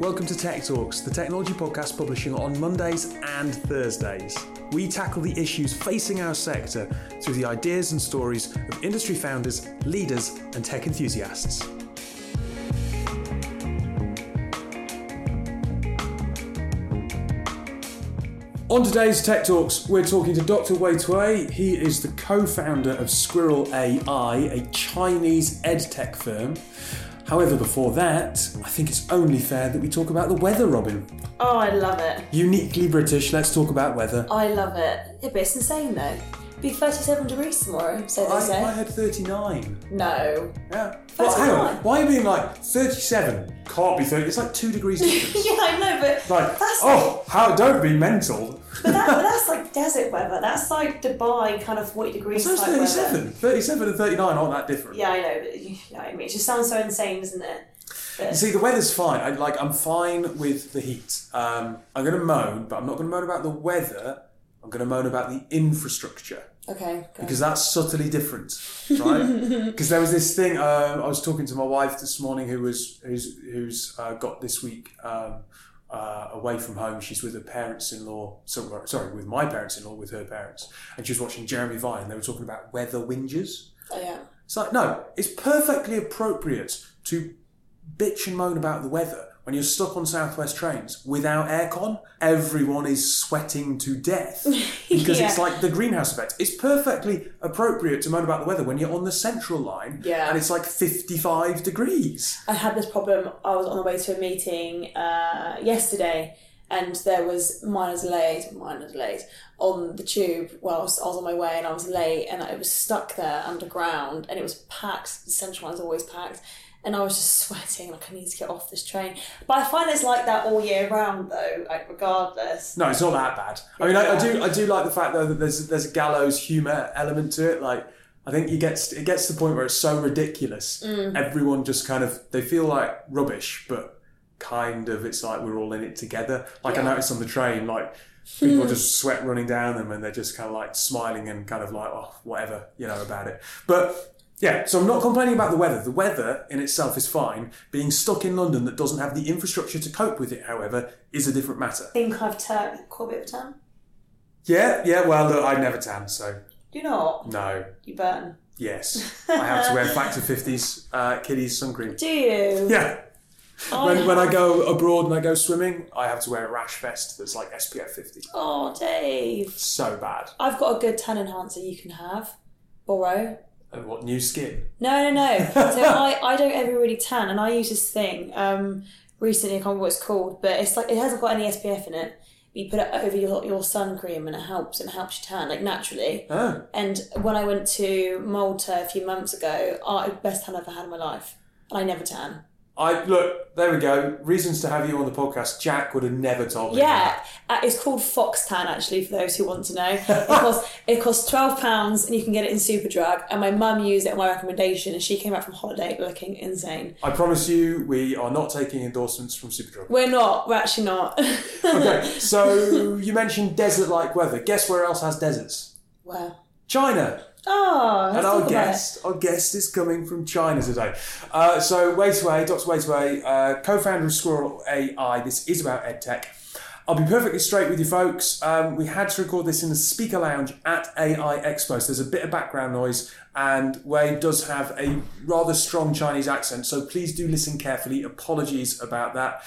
Welcome to Tech Talks, the technology podcast publishing on Mondays and Thursdays. We tackle the issues facing our sector through the ideas and stories of industry founders, leaders, and tech enthusiasts. On today's Tech Talks, we're talking to Dr. Wei Cui. He is the co founder of Squirrel AI, a Chinese edtech firm. However, before that, I think it's only fair that we talk about the weather, Robin. Oh, I love it. Uniquely British, let's talk about weather. I love it. Yeah, but it's insane though. Be 37 degrees tomorrow, so they I, say. I had 39. No. Yeah. Well, hang on. Why are you being like 37? Can't be 30. It's like two degrees difference. yeah, I know, but Like, that's oh, how, don't be mental. but, that, but that's like desert weather. That's like Dubai, kind of 40 degrees So it's type weather. 37. 37 and 39 aren't that different. Yeah, I know. But you know I mean, it just sounds so insane, doesn't it? You see, the weather's fine. I, like, I'm fine with the heat. Um, I'm going to moan, but I'm not going to moan about the weather. I'm going to moan about the infrastructure. Okay. because that's subtly different, right? Because there was this thing. Um, I was talking to my wife this morning, who was who's who's uh, got this week um, uh, away from home. She's with her parents-in-law. So, sorry, with my parents-in-law, with her parents, and she was watching Jeremy Vine. They were talking about weather whinges. Oh, yeah. It's like no, it's perfectly appropriate to bitch and moan about the weather when you're stuck on Southwest trains without aircon. Everyone is sweating to death because it's like the greenhouse effect. It's perfectly appropriate to moan about the weather when you're on the central line Yeah. and it's like 55 degrees. I had this problem. I was on the way to a meeting uh, yesterday, and there was minor delays, minor delays on the tube. Well, I was, I was on my way, and I was late, and I was stuck there underground, and it was packed. The central line's always packed, and I was just sweating like I need to get off this train. But I find it's like that all year round, though. Like regardless. No, it's not that bad. I mean, I, I do, I do like the fact though that there's there's a gallows humour element to it. Like, I think it gets it gets to the point where it's so ridiculous. Mm. Everyone just kind of they feel like rubbish, but kind of it's like we're all in it together. Like I noticed on the train, like people mm. just sweat running down them, and they're just kind of like smiling and kind of like oh whatever you know about it. But yeah, so I'm not complaining about the weather. The weather in itself is fine. Being stuck in London that doesn't have the infrastructure to cope with it, however, is a different matter. Think I've turned a bit of tan. Yeah, yeah. Well, look, I never tan, so Do you not? no. You burn. Yes, I have to wear Factor 50s uh, kiddies sun cream. Do you? Yeah. When, when I go abroad and I go swimming, I have to wear a rash vest that's like SPF 50. Oh, Dave. So bad. I've got a good tan enhancer you can have. Borrow. What new skin? No, no, no. so I, I don't ever really tan, and I use this thing. Um, recently, I can't remember what it's called, but it's like it hasn't got any SPF in it. You put it over your your sun cream, and it helps, and it helps you tan like naturally. Oh, And when I went to Malta a few months ago, I best tan I've ever had in my life, and I never tan. I look. There we go. Reasons to have you on the podcast. Jack would have never told me. Yeah, uh, it's called Fox Tan actually for those who want to know. It costs it costs twelve pounds, and you can get it in Superdrug. And my mum used it on my recommendation, and she came back from holiday looking insane. I promise you, we are not taking endorsements from Superdrug. We're not. We're actually not. Okay, so you mentioned desert-like weather. Guess where else has deserts? Where? China. Oh, And our guest, our guest is coming from China today. Uh, so Wei Cui, Dr. Wei Cui, uh, co-founder of Squirrel AI. This is about EdTech. I'll be perfectly straight with you folks. Um, we had to record this in the speaker lounge at AI Expo, so there's a bit of background noise, and Wei does have a rather strong Chinese accent, so please do listen carefully. Apologies about that.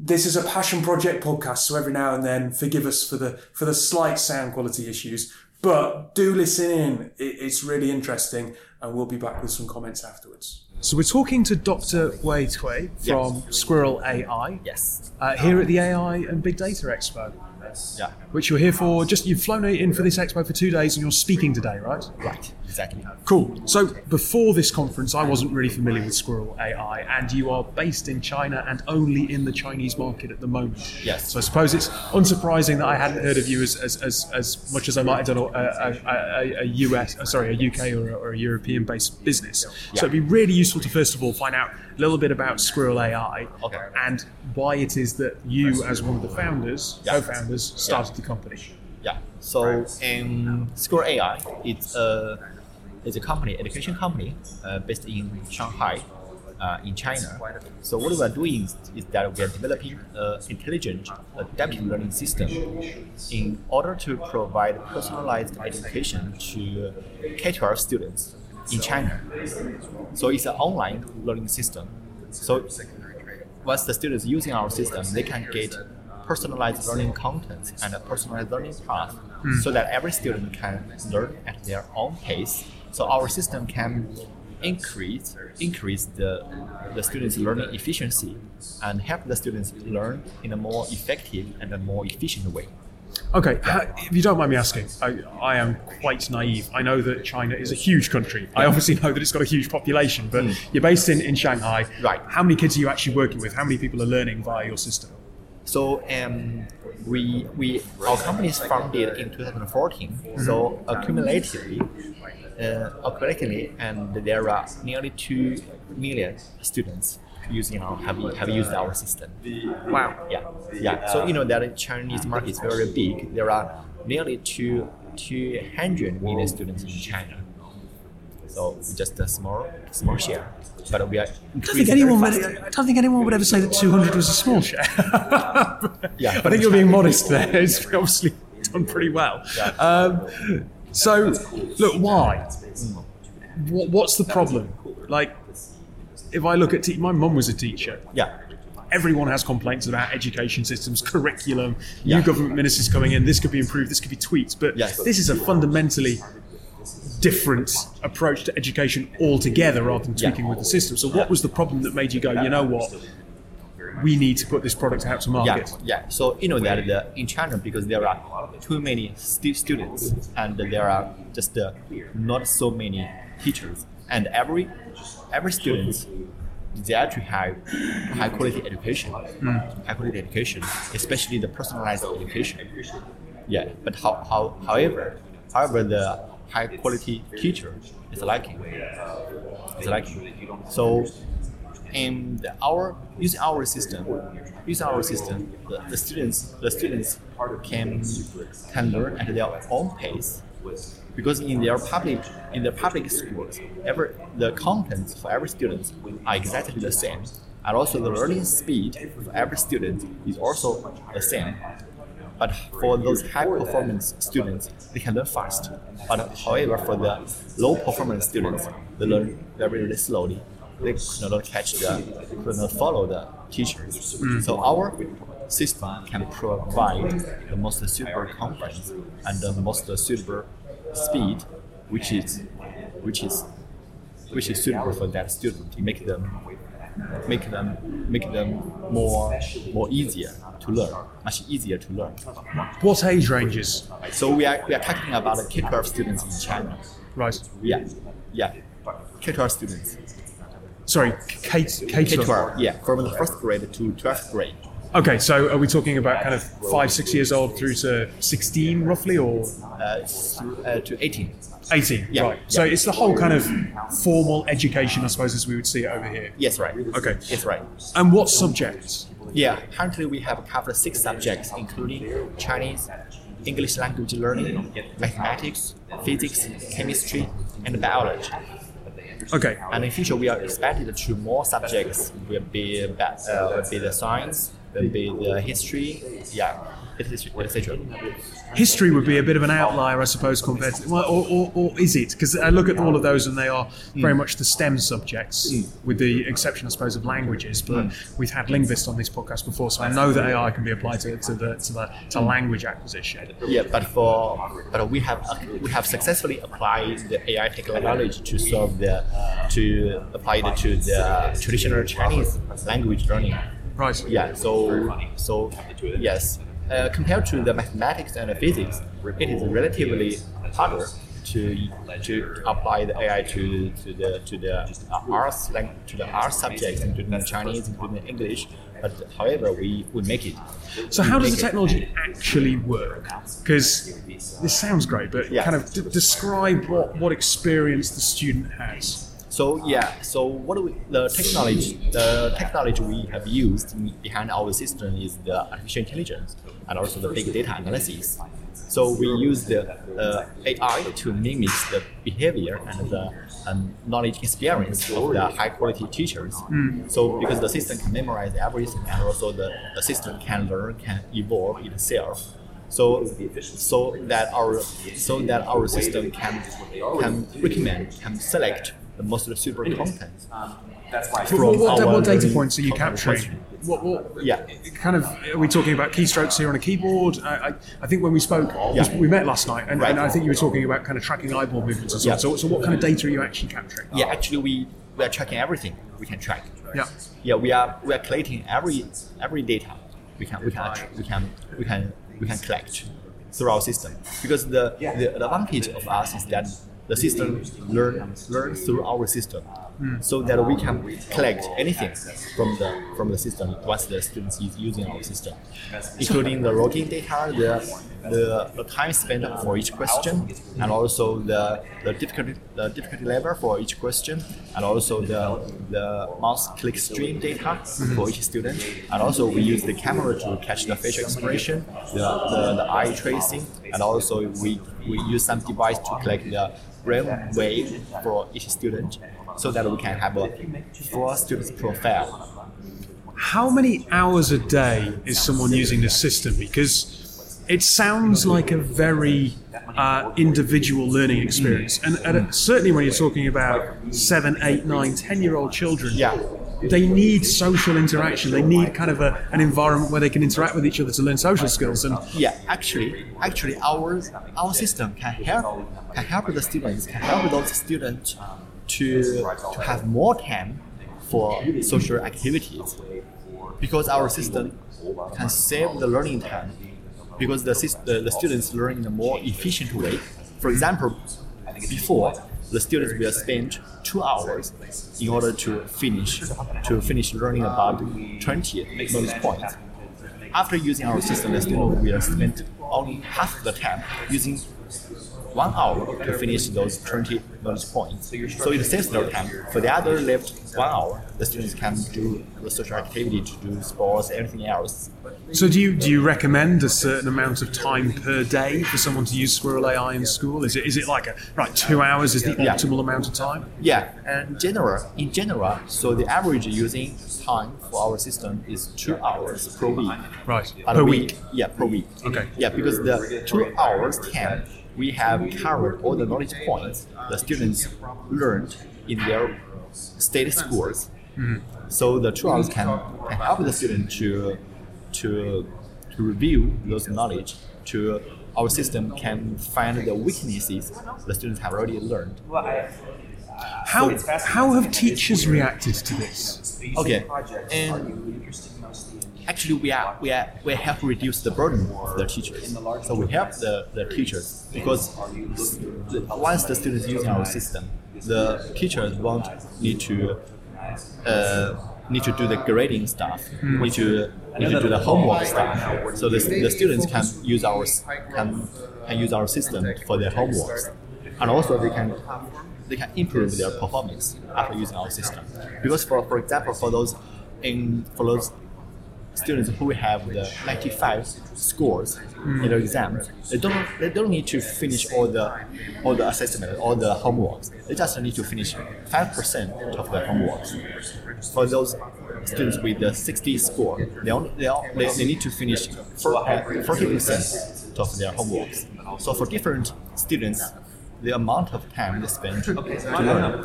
This is a passion project podcast, so every now and then forgive us for the for the slight sound quality issues. But do listen in; it, it's really interesting, and we'll be back with some comments afterwards. So we're talking to Dr. Wei Cui from Squirrel AI Yes. uh, here at the AI and Big Data Expo, Yeah. which you're here for. Just you've flown in for this expo for two days, and you're speaking today, right? Right. Exactly. Cool. So before this conference, I wasn't really familiar with Squirrel AI, and you are based in China and only in the Chinese market at the moment. Yes. So I suppose it's unsurprising that I hadn't heard of you as, as, as, as much as I might have done a, a, a, a US, uh, sorry, a UK or a, or a European-based business. So it'd be really useful to first of all find out a little bit about Squirrel AI Okay. and why it is that you, as one of the founders, Yeah. co-founders, started the company. Yeah. So in Squirrel AI, it's a it's a company, education company, uh, based in Shanghai. uh, in China. So what we are doing is, is that we are developing an intelligent adaptive learning system in order to provide personalized education to K-12 students in China. So it's an online learning system. So once the students using our system, they can get personalized learning content and a personalized learning path so that every student can learn at their own pace. So our system can increase increase the, the students' learning efficiency and help the students learn in a more effective and a more efficient way. Okay, if you don't mind me asking, I, I am quite naive. I know that China is a huge country. I obviously know that it's got a huge population, but you're based in, in Shanghai. Right. How many kids are you actually working with? How many people are learning via your system? So um, we we our company is founded in 2014. So accumulatively, uh, accumulatively, and there are nearly two million students using our have, have used our system. Wow. Yeah, yeah. So you know that the Chinese market is very big. There are nearly two 200 million students in China. So just a small small share, but we are I don't think anyone would. I don't think anyone would ever say that 200 was a small share. Yeah. I think you're being modest there. It's obviously done pretty well. Yeah. Um, so, look, why? Mm. What, what's the problem? Like, if I look at te- my mum was a teacher. Yeah. Everyone has complaints about education systems, curriculum, new Yeah. government ministers coming in. This could be improved. This could be tweaked. But Yes. this is a fundamentally different approach to education altogether, rather than Yeah. tweaking with the system. So, what was the problem that made you go? You know what? We need to put this product out to Yeah, market. yeah. yeah. So you know that the, in China because there are too many stu- students and there are just uh, not so many teachers, and every every student desire to have high quality education, high quality education, especially the personalized education. Yeah, but how, how however however the high quality teacher is lacking. Is lacking. So and our using our system, using our system, the, the students the students can can learn at their own pace. Because in their public in their public schools, every the contents for every student are exactly the same, and also the learning speed for every student is also the same. But for those high performance students, they can learn fast. But however, for the low performance students, they learn very, very slowly. They could not catch the, could not follow the teachers. So our system can provide the most suitable content and the most suitable speed, which is, which is, which is suitable for that student to make them make them make them more more easier to learn, much easier to learn. What age ranges? So we are we are talking about the K-12 students in China. Right. Yeah, yeah, K-12 students. Sorry, K K K-12, yeah, from the first grade to 12th grade. Okay, so are we talking about kind of five, six years old through to sixteen, roughly, or Uh, uh, to 18. eighteen? Yeah, Right. So it's the whole kind of formal education, I suppose, as we would see it over here. Yes, right. Okay. Yes, right. And what subjects? Yeah, currently we have covered six subjects, including Chinese, English language learning, mathematics, physics, chemistry, and biology. Okay. And in future, we are expanded to more subjects. Will be uh, will be the science, will be the history, yeah, etc. History would be a bit of an outlier, I suppose, compared to, well, or, or, or is it? Because I uh, look at all of those and they are hmm. very much the STEM subjects, hmm. with the exception, I suppose, of languages. But hmm. we've had linguists on this podcast before, so I know that AI can be applied to, to the to the to language acquisition. Yeah, but for but we have we have successfully applied the AI technology to solve the to apply it to the traditional Chinese language learning. Right. Yeah, so so yes, uh, compared to the mathematics and the physics, it is relatively harder to to apply the AI to, to the to the uh, arts like to the art subjects, including Chinese, including English. But however, we would make it. So how does the it. technology actually work? Because this sounds great, but Yeah. kind of d- describe what, what experience the student has. So yeah, so what do we, the technology the technology we have used behind our system is the artificial intelligence and also the big data analysis. So we use the uh, AI to mimic the behavior and the and knowledge experience of the high quality teachers. So because the system can memorize everything and also the, the system can learn, can evolve itself. So so that our so that our system can can recommend, can select the most suitable content. from What, what, our what data points are you capturing? What, what Yeah. kind of are we talking about keystrokes here on a keyboard? I, I, I think when we spoke, Yeah. we met last night, and, Right. and I think you were talking about kind of tracking eyeball movements and so on. Yeah. So, so what kind of data are you actually capturing? Yeah, actually we, we are tracking everything we can track. Yeah. Yeah, we are we are collecting every every data we can we can we can we can we can collect through our system because the the advantage of us is that the system learn learn through our system. Hmm. So that we can collect anything from the from the system once the students is using our system. Including the login data the the, the time spent for each question and also the, the difficulty the difficulty level for each question and also the the mouse click stream data for each student. And also we use the camera to catch the facial expression the, the, the eye tracing and also we, we use some device to collect the brain wave for each student so that we can have a full student's profile How many hours a day is someone using this system? Because it sounds like a very uh, individual learning experience, and, and certainly when you're talking about seven, eight, nine, ten-year-old children, Yeah. They need social interaction. They need kind of a, an environment where they can interact with each other to learn social skills. And Yeah, actually, actually, our our system can help can help the students, can help those students to to have more time for social activities, because our system can save the learning time, because the the, the students learn in a more efficient way. For example, before the students will spend two hours in order to finish to finish learning about 20 knowledge points after using our system, the student will spend only half the time using one hour to finish those 20 knowledge points. So it saves their time. For the other left one hour, the students can do the social activity, to do sports, everything else. so, do you do you recommend a certain amount of time per day for someone to use Squirrel AI in school? Is it is it like a right two hours is the Yeah. optimal amount of time? Yeah, and in general, in general, so the average using time for our system is two hours per week. Right per we- week. Yeah, per week. Okay. Yeah, because the two hours time we have covered all the knowledge points the students learned in their state schools. Mm-hmm. So the two hours can, can help the student to to to review those knowledge. To our system can find the weaknesses the students have already learned. How how have teachers reacted to this? Okay, and actually we are we are we help reduce the burden of the teachers. So we help the, the teachers because the, once the students using our system, the teachers won't need to uh, need to do the grading stuff, need to need to do the homework stuff. So the, the students can use our can, can use our system for their homeworks, and also they can they can improve their performance after using our system. Because for for example, for those in for those students who have the 95 scores in their exams, they don't they don't need to finish all the all the assessment, all the homeworks. They just need to finish five percent of the homeworks. For those students with the 60 score, they only, they, all, they, they need to finish forty percent of their homeworks. So for different students, the amount of time they spend to learn are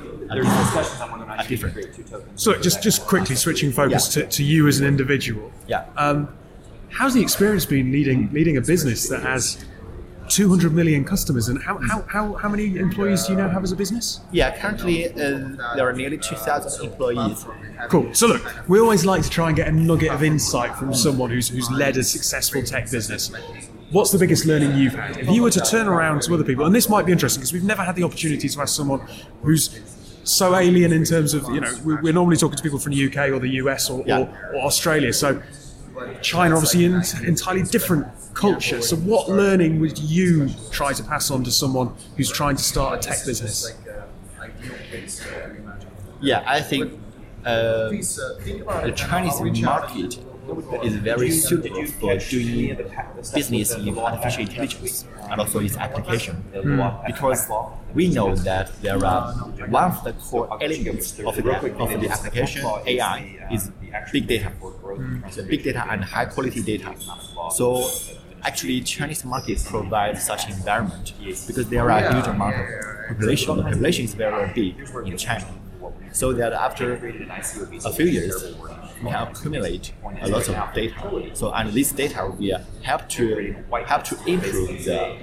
different. Are different. So just just quickly switching focus Yeah. to, to you as an individual. Yeah. Um, how's the experience been leading leading a business that has 200 million customers and how, how, how, how many employees do you now have as a business? Yeah, currently uh, there are nearly 2,000 employees. Cool. So look, we always like to try and get a nugget of insight from someone who's, who's led a successful tech business. What's the biggest learning you've had? If you were to turn around to other people, and this might be interesting because we've never had the opportunity to ask someone who's so alien in terms of, you know, we- we're normally talking to people from the UK or the US or, Yeah. or, or Australia. So China, obviously, an entirely different culture. So what learning would you try to pass on to someone who's trying to start a tech business? Yeah, I think uh, the Chinese market is very suitable for doing business in artificial intelligence and also its application. Because we know that there are one of the core elements of the, of the application AI is big data, the big data and high quality data. So actually Chinese market provides such environment because there are huge amount of population. The population is very big in China. So that after a few years, we can accumulate a lot of data. So and this data will help to help to improve the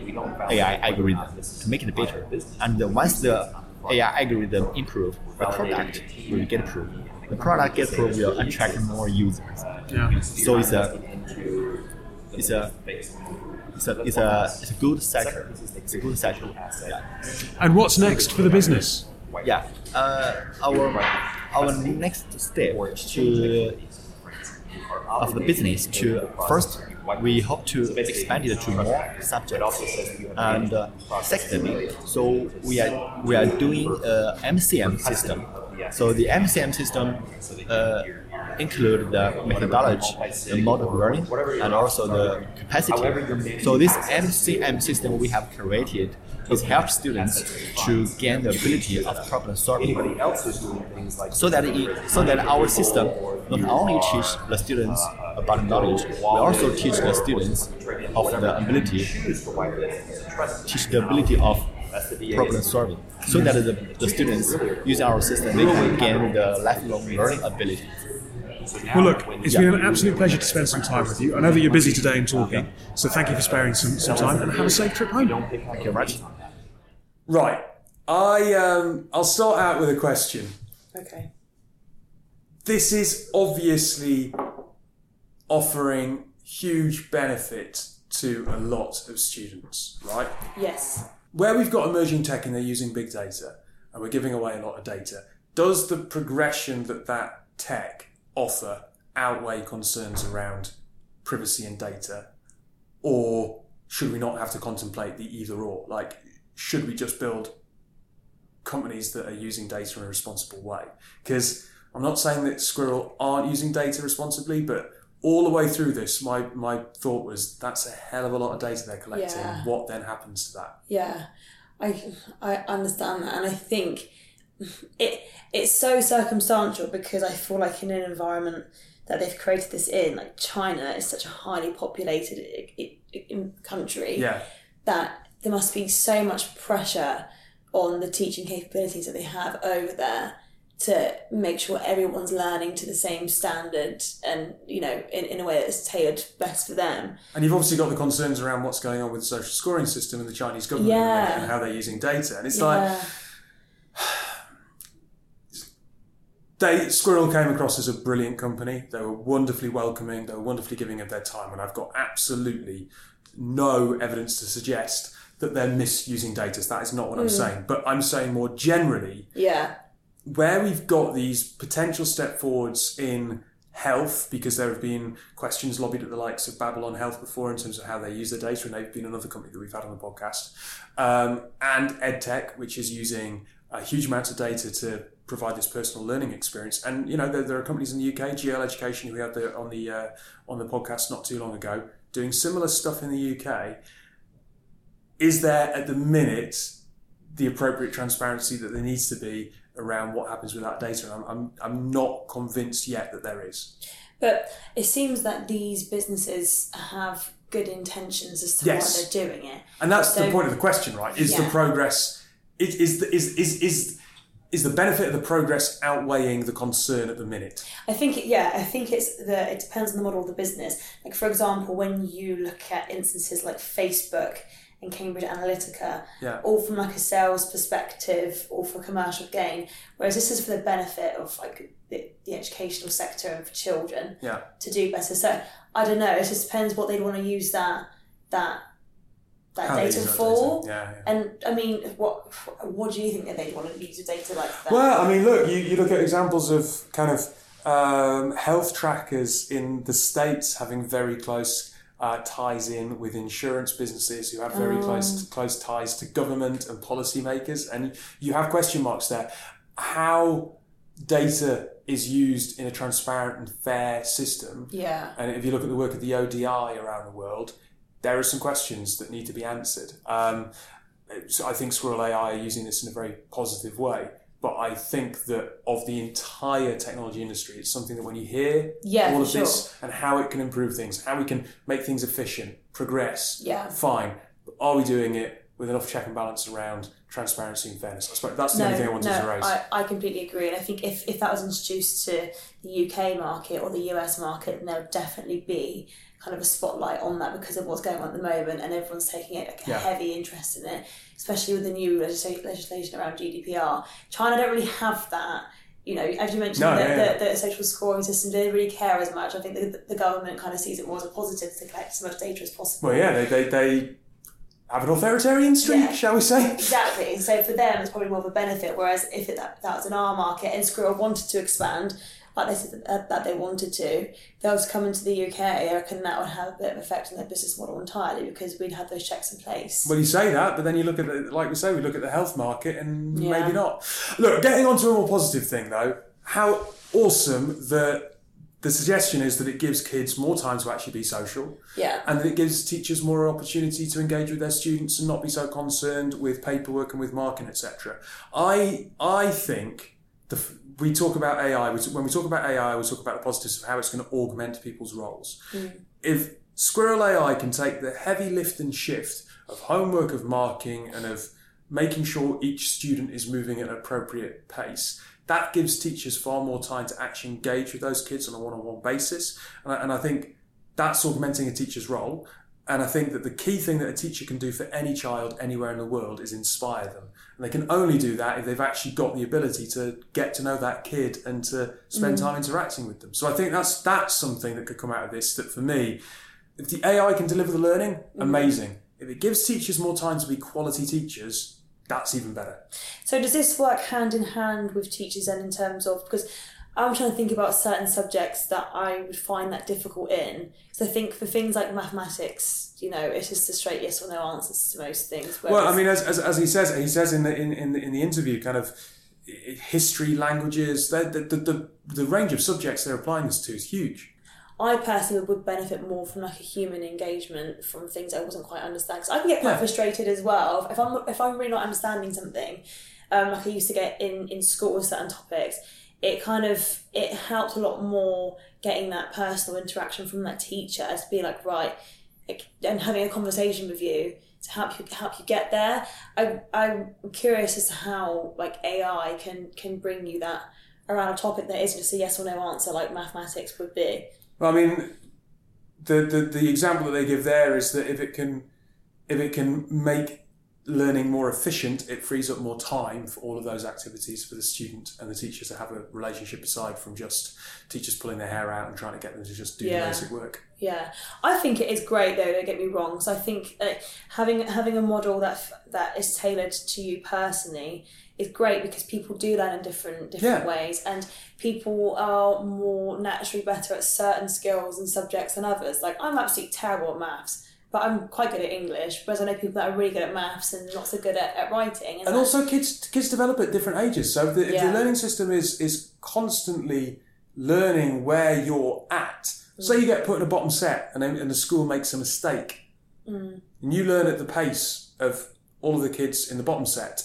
AI algorithm to make it better. And once the AI algorithm improve, the product will get improved. The product get improved will attract more users. Yeah. So it's a it's a it's a it's a it's a good cycle. It's a good cycle. Yeah. And what's next for the business? Yeah. Uh, our our next step to of the business to first we hope to expand it to more subjects. And uh, secondly so we are we are doing a MCM system. So the MCM system uh, include the methodology, the mode of learning, and also the capacity. So this MCM system we have created is help students to gain the ability of problem solving. So that it, so that our system not only teach the students about knowledge, we also teach the students of the ability, teach the ability of problem solving, so that the, the students using our system they can gain the lifelong learning ability. Well, look, it's been an absolute pleasure to spend some time with you. I know that you're busy today and talking, so thank you for sparing some, some time and have a safe trip home. Thank you very. Right. I um, I'll start out with a question. Okay. This is obviously offering huge benefit to a lot of students, right? Yes. Where we've got emerging tech and they're using big data and we're giving away a lot of data, does the progression that that tech offer outweigh concerns around privacy and data? Or should we not have to contemplate the either or? Like, should we just build companies that are using data in a responsible way? Because I'm not saying that Squirrel aren't using data responsibly, but all the way through this, my, my thought was that's a hell of a lot of data they're collecting. Yeah. What then happens to that? Yeah, I I understand that, and I think it it's so circumstantial because I feel like in an environment that they've created this in, like China is such a highly populated i- i- i- country Yeah. that there must be so much pressure on the teaching capabilities that they have over there to make sure everyone's learning to the same standard and you know in, in a way that's tailored best for them And you've obviously got the concerns around what's going on with the social scoring system and the Chinese government Yeah. and how they're using data. And it's like yeah they Squirrel came across as a brilliant company. They were wonderfully welcoming. They were wonderfully giving of their time, and I've got absolutely no evidence to suggest that they're misusing data. That is not what I'm saying. But I'm saying more generally, yeah where we've got these potential step forwards in health, because there have been questions lobbied at the likes of Babylon Health before in terms of how they use their data, and they've been another company that we've had on the podcast, um, and EdTech, which is using a huge amounts of data to provide this personal learning experience. And you know, there, there are companies in the UK, GL Education, who we had the, on the uh, on the podcast not too long ago, doing similar stuff in the UK. Is there at the minute the appropriate transparency that there needs to be around what happens with that data? And I'm, I'm, I'm not convinced yet that there is. But it seems that these businesses have good intentions as to Yes. why they're doing it. And that's the point of the question, right? Is the progress is is the, is is is is the benefit of the progress outweighing the concern at the minute? I think it, yeah, I think it's the it depends on the model of the business. Like for example, when you look at instances like Facebook and Cambridge Analytica, Yeah. all from like a sales perspective or for commercial gain, whereas this is for the benefit of like the, the educational sector and for children Yeah. to do better. So I don't know. It just depends what they'd want to use that that that How data for. data. Yeah, yeah. And I mean, what what do you think that they'd want to use the data like that? Well, I mean, look, you, you look at examples of kind of um, health trackers in the States having very close uh, ties in with insurance businesses who have very close close ties to government and policymakers, and you have question marks there. How data is used in a transparent and fair system, Yeah. and if you look at the work of the ODI around the world, there are some questions that need to be answered. Um, so I think Squirrel AI are using this in a very positive way. But I think that of the entire technology industry, it's something that when you hear Yeah, all of sure. this and how it can improve things, how we can make things efficient, progress, Yeah. fine. But are we doing it with enough check and balance around transparency and fairness? I suppose that's the only thing I wanted to raise. I, I completely agree. And I think if, if that was introduced to the UK market or the US market, then there would definitely be kind of a spotlight on that because of what's going on at the moment and everyone's taking a, a Yeah. heavy interest in it, especially with the new legisla- legislation around GDPR. China don't really have that. You know, as you mentioned, No, the, yeah. The, the social scoring system, they don't really care as much. I think the, the government kind of sees it more as a positive to collect as much data as possible. well, yeah, they, they, they have an authoritarian streak, Yeah. shall we say? Exactly. So for them, it's probably more of a benefit. Whereas if it, that, that was in our market and Squirrel wanted to expand, like they said that, uh, that they wanted to, they was coming to the UK. I reckon that would have a bit of effect on their business model entirely because we'd have those checks in place. Well, you say that, but then you look at the, like we say, we look at the health market and Yeah. maybe not. Look, getting on to a more positive thing though, how awesome that the suggestion is that it gives kids more time to actually be social yeah. and that it gives teachers more opportunity to engage with their students and not be so concerned with paperwork and with marking, etc. I I think the we talk about AI. We when we talk about AI, we talk about the positives of how it's going to augment people's roles. Mm. If Squirrel AI can take the heavy lift and shift of homework, of marking, and of making sure each student is moving at an appropriate pace, that gives teachers far more time to actually engage with those kids on a one-on-one basis. And I, and I think that's augmenting a teacher's role. And I think that the key thing that a teacher can do for any child anywhere in the world is inspire them. And they can only do that if they've actually got the ability to get to know that kid and to spend mm. time interacting with them. So I think that's that's something that could come out of this that for me, if the AI can deliver the learning, mm. amazing. If it gives teachers more time to be quality teachers, that's even better. So does this work hand in hand with teachers then in terms of because I'm trying to think about certain subjects that I would find that difficult in. So I think for things like mathematics, you know, it's just a straight yes or no answers to most things. Well, I mean, as, as, as he says, he says in the in, in, the, in the interview, kind of history, languages, the, the, the, the, range of subjects they're applying this to is huge. I personally would benefit more from like a human engagement from things I wasn't quite understanding. So I can get quite Yeah. frustrated as well if I'm if I'm really not understanding something. Um, like I used to get in in school with certain topics. It kind of it helped a lot more getting that personal interaction from that teacher to be like right, and having a conversation with you to help you help you get there. I I'm curious as to how like AI can can bring you that around a topic that isn't just a yes or no answer like mathematics would be. Well, I mean, the, the the example that they give there is that if it can if it can make learning more efficient, it frees up more time for all of those activities for the student and the teacher to have a relationship aside from just teachers pulling their hair out and trying to get them to just do Yeah. the basic work. Yeah, I think it is great though. Don't get me wrong. So I think uh, having having a model that f- that is tailored to you personally is great because people do learn in different different Yeah. ways, and people are more naturally better at certain skills and subjects than others. Like I'm absolutely terrible at maths, but I'm quite good at English. Whereas I know people that are really good at maths and not so good at, at writing. And also, kids kids develop at different ages. So if the, if Yeah. the learning system is is constantly learning where you're at. Say you get put in a bottom set, and then and the school makes a mistake, Mm. and you learn at the pace of all of the kids in the bottom set.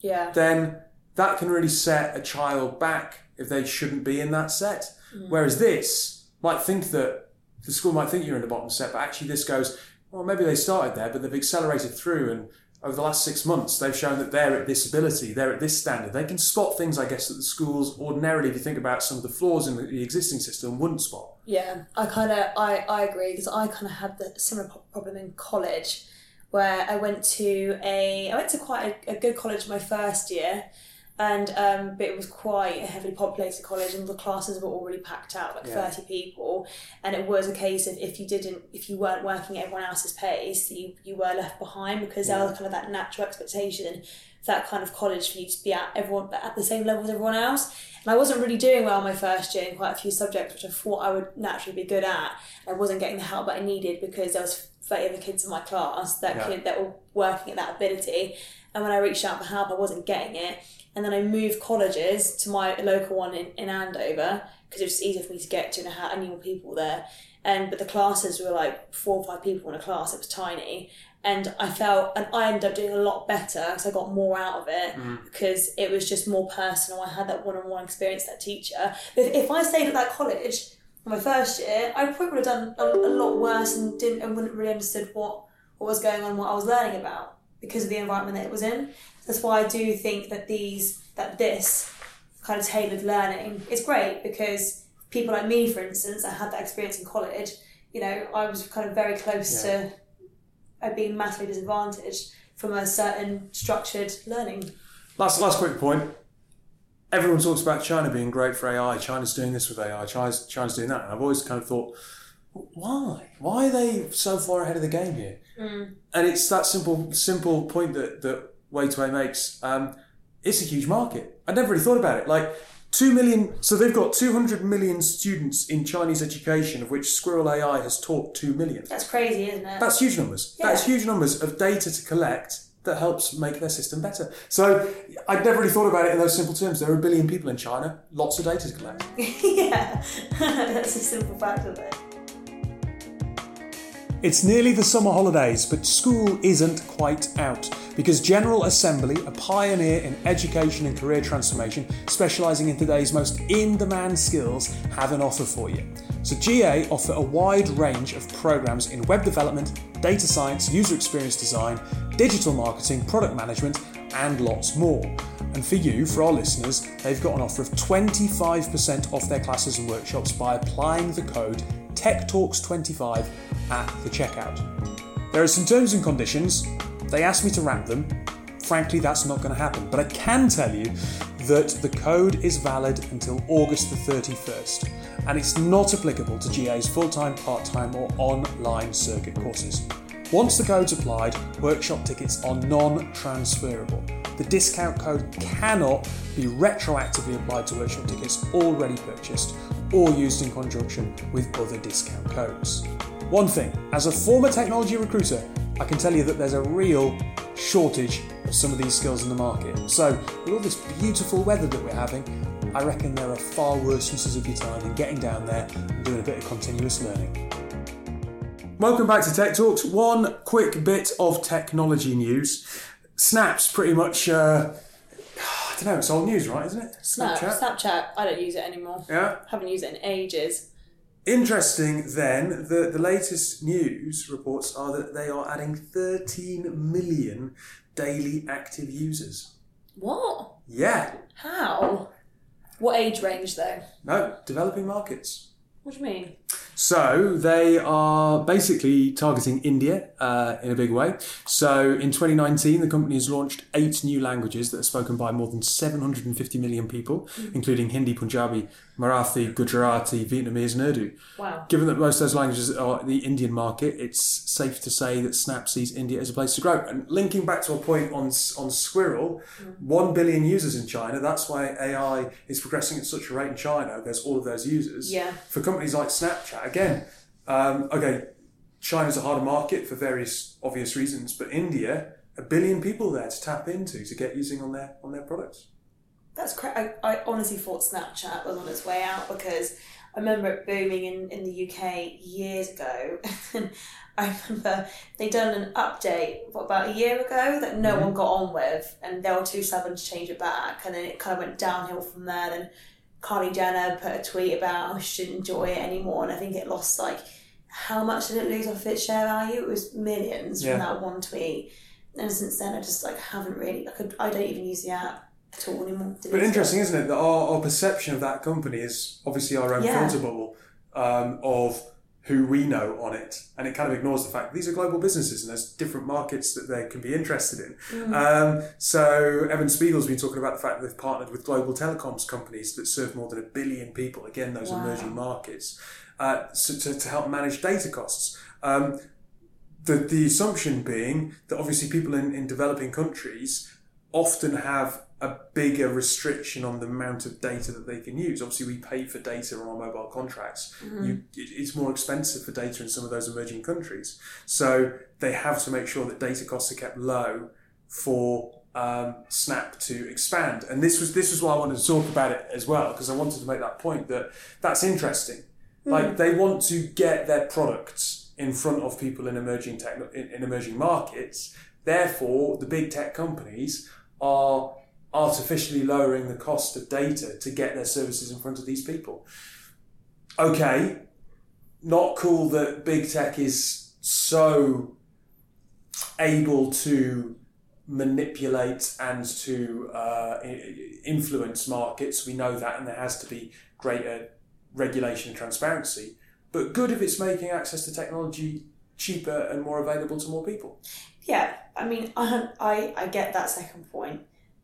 yeah, Then that can really set a child back if they shouldn't be in that set. Whereas this might think that the school might think you're in the bottom set, but actually this goes, well, maybe they started there, but they've accelerated through and over the last six months, they've shown that they're at this ability, they're at this standard. They can spot things, I guess, that the schools ordinarily, if you think about some of the flaws in the, existing system, wouldn't spot. Yeah, I kind of I, I agree because I kind of had the similar problem in college, where I went to a I went to quite a, a good college my first year, and um, but it was quite a heavily populated college, and the classes were already packed out, like Yeah. thirty people, and it was a case of if you didn't if you weren't working at everyone else's pace, you you were left behind because there was kind of that natural expectation that kind of college for you to be at everyone at the same level as everyone else. And I wasn't really doing well my first year in quite a few subjects, which I thought I would naturally be good at. I wasn't getting the help that I needed because there was 30 other kids in my class that Yeah. could, that were working at that ability. And when I reached out for help, I wasn't getting it. And then I moved colleges to my local one in, in Andover because it was easier for me to get to and I had I knew more people there. And but the classes were like four or five people in a class. It was tiny, and I felt and I ended up doing a lot better because I got more out of it mm. because it was just more personal. I had that one-on-one experience that teacher. But if, if I stayed at that college my first year, I probably would have done a, a lot worse and didn't and wouldn't really understood what what was going on, what I was learning about because of the environment that it was in. That's why I do think that these that this kind of tailored learning is great because people like me, for instance, I had that experience in college. You know, I was kind of very close to uh, being massively disadvantaged from a certain structured learning. Last, last quick point. Everyone talks about China being great for AI. China's doing this with AI. China's, China's doing that. And I've always kind of thought, why? Why are they so far ahead of the game here? And it's that simple, simple point that that Wei Cui makes. Um, it's a huge market. I never really thought about it. Like two million. So they've got two hundred million students in Chinese education, of which Squirrel AI has taught two million. That's crazy, isn't it? That's huge numbers. That's huge numbers of data to collect that helps make their system better. So I'd never really thought about it in those simple terms. There are a billion people in China, lots of data to collect. yeah, that's a simple fact of it. It's nearly the summer holidays, but school isn't quite out because General Assembly, a pioneer in education and career transformation, specialising in today's most in demand skills, have an offer for you. So, GA offer a wide range of programs in web development, data science, user experience design, digital marketing, product management, and lots more. And for you, for our listeners, they've got an offer of 25% off their classes and workshops by applying the code TechTalks25 at the checkout. There are some terms and conditions. They asked me to wrap them. Frankly, that's not going to happen. But I can tell you that the code is valid until August the 31st, and it's not applicable to GA's full time, part time, or online circuit courses. Once the code's applied, workshop tickets are non transferable. The discount code cannot be retroactively applied to workshop tickets already purchased or used in conjunction with other discount codes. One thing, as a former technology recruiter, I can tell you that there's a real shortage of some of these skills in the market. So, with all this beautiful weather that we're having, I reckon there are far worse uses of your time than getting down there and doing a bit of continuous learning. Welcome back to Tech Talks. One quick bit of technology news. Snap's pretty much, uh, I don't know, it's old news, right, isn't it? Snap, Snapchat, I don't use it anymore. Yeah. haven't used it in ages. Interesting then, the, the latest news reports are that they are adding 13 million daily active users. What? Yeah. How? What age range though? No, developing markets. What do you mean? So they are basically targeting India uh, in a big way. So in 2019, the company has launched eight new languages that are spoken by more than 750 million people, including Hindi, Punjabi, Marathi, Gujarati, Vietnamese, and Urdu. Wow. Given that most of those languages are the Indian market, it's safe to say that Snap sees India as a place to grow. And linking back to a point on on Squirrel, one billion users in China. That's why AI is progressing at such a rate in China. There's all of those users. Yeah. For companies like Snapchat, again, um, okay, China's a harder market for various obvious reasons, but India, a billion people there to tap into to get using on their on their products. That's cra I, I honestly thought Snapchat was on its way out because I remember it booming in, in the UK years ago. and I remember they done an update what, about a year ago that no one got on with, and they were too stubborn to change it back, and then it kind of went downhill from there. Then Kylie Jenner put a tweet about how she didn't enjoy it anymore, and I think it lost like how much did it lose off its share value? It was millions Yeah. from that one tweet. And since then, I just like haven't really. I could. I don't even use the app at all anymore. But interesting, isn't it, that our, our perception of that company is obviously our own Yeah. filter bubble um, of who we know on it, and it kind of ignores the fact these are global businesses and there's different markets that they can be interested in. Mm. Um, so Evan Spiegel's been talking about the fact that they've partnered with global telecoms companies that serve more than a billion people. Again, those Wow. emerging markets, uh, so to, to help manage data costs. Um, the, the assumption being that obviously people in, in developing countries often have a bigger restriction on the amount of data that they can use. Obviously, we pay for data on our mobile contracts. You, it's more expensive for data in some of those emerging countries. So they have to make sure that data costs are kept low for um, Snap to expand. And this was this was why I wanted to talk about it as well because I wanted to make that point that that's interesting. Like they want to get their products in front of people in emerging techno- in, in emerging markets. Therefore, the big tech companies are artificially lowering the cost of data to get their services in front of these people. Okay, not cool that big tech is so able to manipulate and to uh, influence markets. We know that, and there has to be greater regulation and transparency. But good if it's making access to technology cheaper and more available to more people. Yeah, I mean, I, I I get that second point,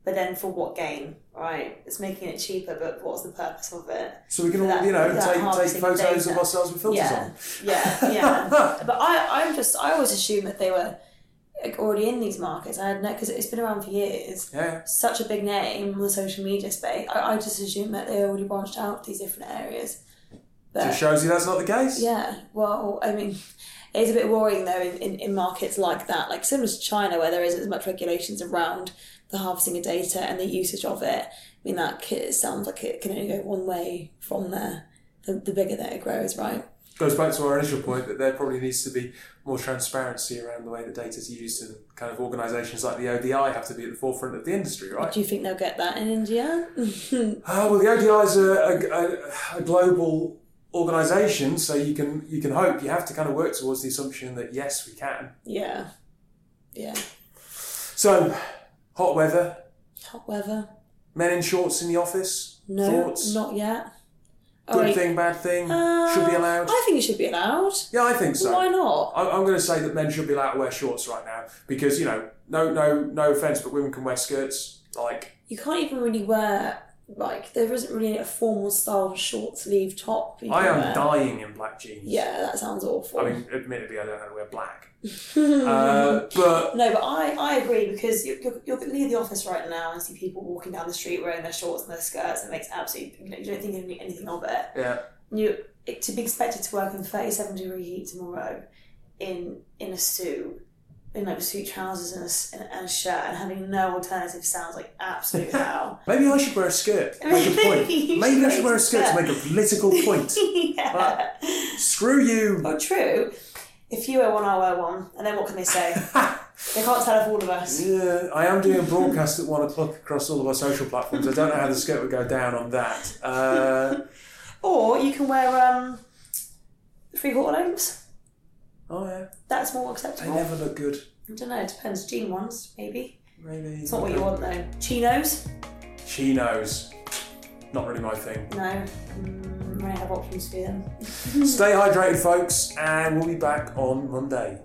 but then for what gain, right? It's making it cheaper, but what's the purpose of it? So we can all, That- you know, take, take photos data. of ourselves with filters yeah, on. yeah, yeah. but I, I'm just, I always assumed that they were like, already in these markets. I had no, because it's been around for years. Yeah. Such a big name in the social media space. I, I just assumed that they already branched out these different areas. But Just shows you that's not the case. yeah, well, I mean, it's a bit worrying though in, in, in markets like that, like similar to China, where there isn't as much regulations around the harvesting of data and the usage of it. I mean, that sounds like it can only go one way from there. The, the bigger that it grows, right? Goes back to our initial point that there probably needs to be more transparency around the way that data is used, and kind of organisations like the ODI have to be at the forefront of the industry, right? Do you think they'll get that in India? Uh, well, the ODI is a, a, a, a global organisation, so you can you can hope. You have to kind of work towards the assumption that yes, we can. yeah, yeah. So, hot weather, Hot weather. men in shorts in the office. No, Thoughts? not yet. Good Alright. thing, bad thing. Uh, should be allowed. I think it should be allowed. Yeah, I think so. Why not? I- I'm going to say that men should be allowed to wear shorts right now because you know, no, no, no offense, but women can wear skirts. Like, You can't even really wear like there isn't really a formal style short sleeve top. I am wear. dying in black jeans. Yeah, that sounds awful. I mean, admittedly, I don't know how to wear black. Uh, but no, but I, I agree because you, you, you leave the office right now and see people walking down the street wearing their shorts and their skirts. It makes absolutely you, know, you don't think any- anything of it. yeah, You it, to be expected to work in thirty seven degree heat tomorrow in in a suit. In like suit trousers and a, and a- shirt and having no alternative sounds like absolute hell. maybe I should wear a skirt. Make a point. Maybe I should wear a skirt to make a political point. yeah. Screw you. Well, true. If you wear one, I wear one, and then what can they say? they can't tell if all of us. Yeah, I am doing a broadcast at one o'clock across all of our social platforms. I don't know how the skirt would go down on that. Uh, Or you can wear um, three quarter lengths. oh yeah, That's more acceptable. they never look good. I don't know. It depends. Jean ones, maybe. Maybe It's not what you want though. Chinos? Chinos, not really my thing. No. Mm, I have options for them. Stay hydrated, folks, and we'll be back on Monday.